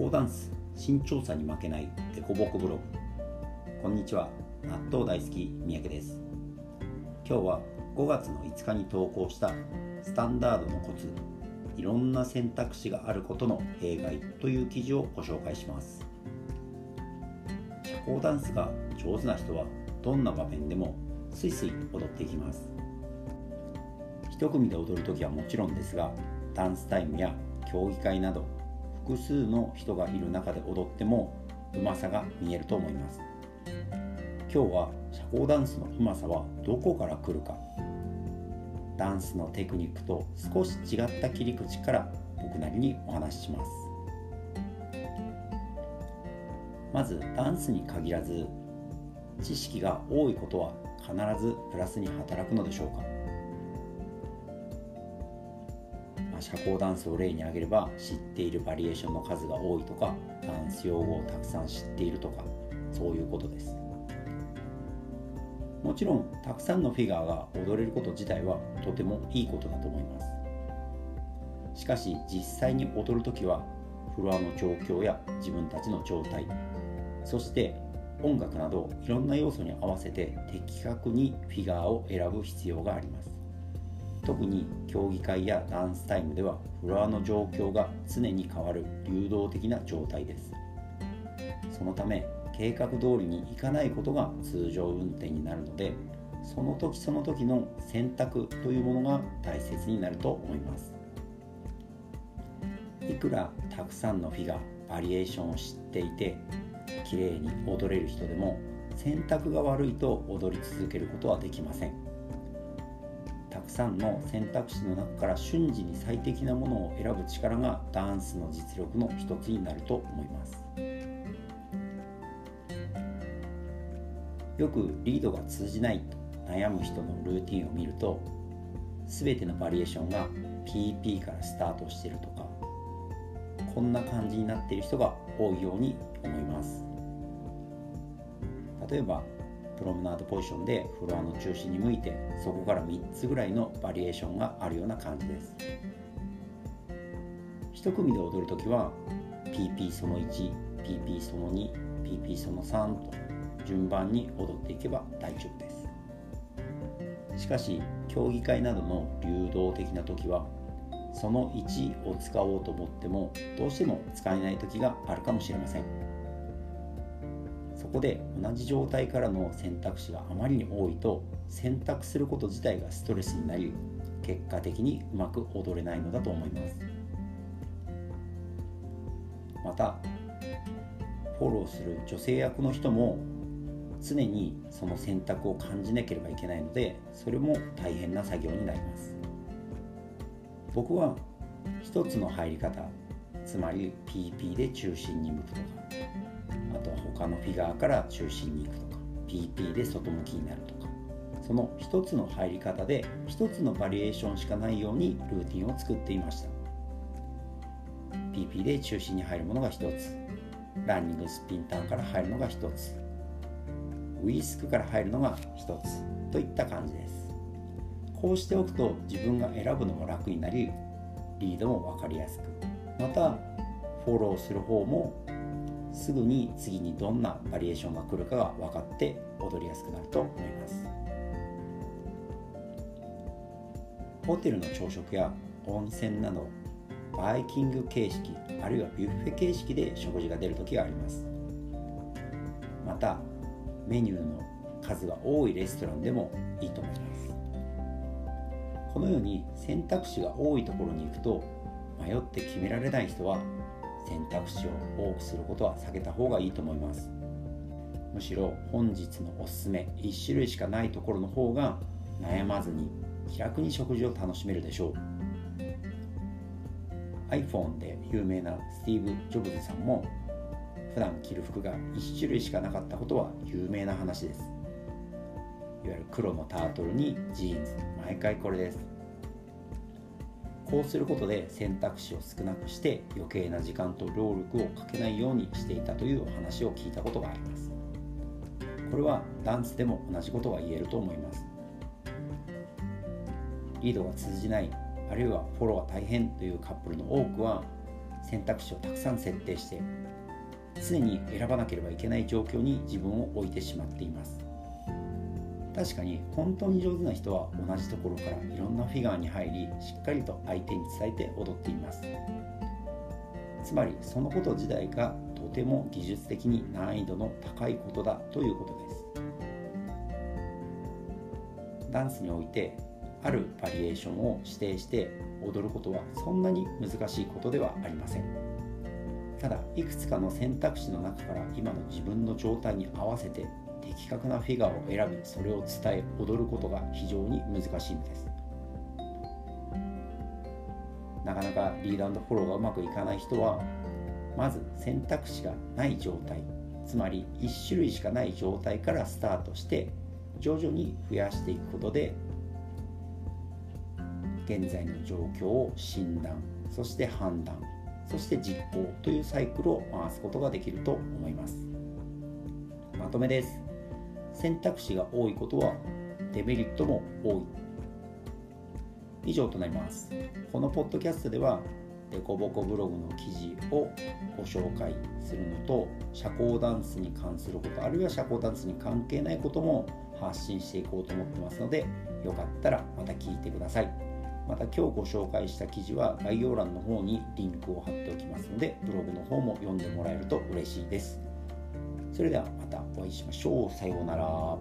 交ダンス新調査に負けないデコボコブログ。こんにちは納豆大好き三宅です。今日は5月の5日に投稿したスタンダードのコツいろんな選択肢があることの弊害という記事をご紹介します。社交ダンスが上手な人はどんな場面でもスイスイ踊っていきます。一組で踊るときはもちろんですがダンスタイムや競技会など複数の人がいる中で踊ってもうまさが見えると思います。今日は社交ダンスのうまさはどこから来るか。ダンスのテクニックと少し違った切り口から僕なりにお話しします。まずダンスに限らず知識が多いことは必ずプラスに働くのでしょうか。社交ダンスを例に挙げれば知っているバリエーションの数が多いとかダンス用語をたくさん知っているとかそういうことです。もちろんたくさんのフィギュアが踊れること自体はとてもいいことだと思います。しかし実際に踊る時はフロアの状況や自分たちの状態そして音楽などいろんな要素に合わせて的確にフィギュアを選ぶ必要があります。特に競技会やダンスタイムではフロアの状況が常に変わる流動的な状態です。そのため計画通りにいかないことが通常運転になるのでその時その時の選択というものが大切になると思います。いくらたくさんのフィガバリエーションを知っていて綺麗に踊れる人でも選択が悪いと踊り続けることはできません。くさんの選択肢の中から瞬時に最適なものを選ぶ力がダンスの実力の一つになると思います。よくリードが通じないと悩む人のルーティンを見ると全てのバリエーションが PP からスタートしているとかこんな感じになっている人が多いように思います。例えばプロムナードポジションでフロアの中心に向いてそこから3つぐらいのバリエーションがあるような感じです。1組で踊るときは PP その 1PP その 2PP その3と順番に踊っていけば大丈夫です。しかし競技会などの流動的な時はその1を使おうと思ってもどうしても使えない時があるかもしれません。そこで同じ状態からの選択肢があまりに多いと選択すること自体がストレスになり結果的にうまく踊れないのだと思います。またフォローする女性役の人も常にその選択を感じなければいけないのでそれも大変な作業になります。僕は一つの入り方つまり PP で中心に向くとか他のフィギュアから中心に行くとか PP で外向きになるとかその一つの入り方で一つのバリエーションしかないようにルーティンを作っていました。PP で中心に入るものが一つ。ランニングスピンターンから入るのが一つ。ウィスクから入るのが一つ。といった感じです。こうしておくと自分が選ぶのも楽になりリードも分かりやすくまたフォローする方もすぐに次にどんなバリエーションが来るかが分かって踊りやすくなると思います。ホテルの朝食や温泉などバイキング形式あるいはビュッフェ形式で食事が出る時があります。またメニューの数が多いレストランでもいいと思います。このように選択肢が多いところに行くと迷って決められない人は選択肢を多くすることは避けた方がいいと思います。むしろ本日のおすすめ1種類しかないところの方が悩まずに気楽に食事を楽しめるでしょう。iPhone で有名なスティーブ・ジョブズさんも普段着る服が1種類しかなかったことは有名な話です。いわゆる黒のタートルにジーンズ。毎回これです。こうすることで選択肢を少なくして余計な時間と労力をかけないようにしていたという話を聞いたことがあります。これはダンスでも同じことが言えると思いますリードが通じないあるいはフォローが大変というカップルの多くは選択肢をたくさん設定して常に選ばなければいけない状況に自分を置いてしまっています。確かに本当に上手な人は同じところからいろんなフィガーに入りしっかりと相手に伝えて踊っています。つまりそのこと自体がとても技術的に難易度の高いことだということです。ダンスにおいてあるバリエーションを指定して踊ることはそんなに難しいことではありません。ただいくつかの選択肢の中から今の自分の状態に合わせて的確なフィガーを選びそれを伝え踊ることが非常に難しいんです。なかなかリードフォローがうまくいかない人はまず選択肢がない状態つまり1種類しかない状態からスタートして徐々に増やしていくことで現在の状況を診断そして判断そして実行というサイクルを回すことができると思います。まとめです。選択肢が多いことはデメリットも多い。以上となります。このポッドキャストではデコボコブログの記事をご紹介するのと社交ダンスに関することあるいは社交ダンスに関係ないことも発信していこうと思ってますのでよかったらまた聞いてください。また今日ご紹介した記事は概要欄の方にリンクを貼っておきますのでブログの方も読んでもらえると嬉しいです。それではまたお会いしましょう。さようなら。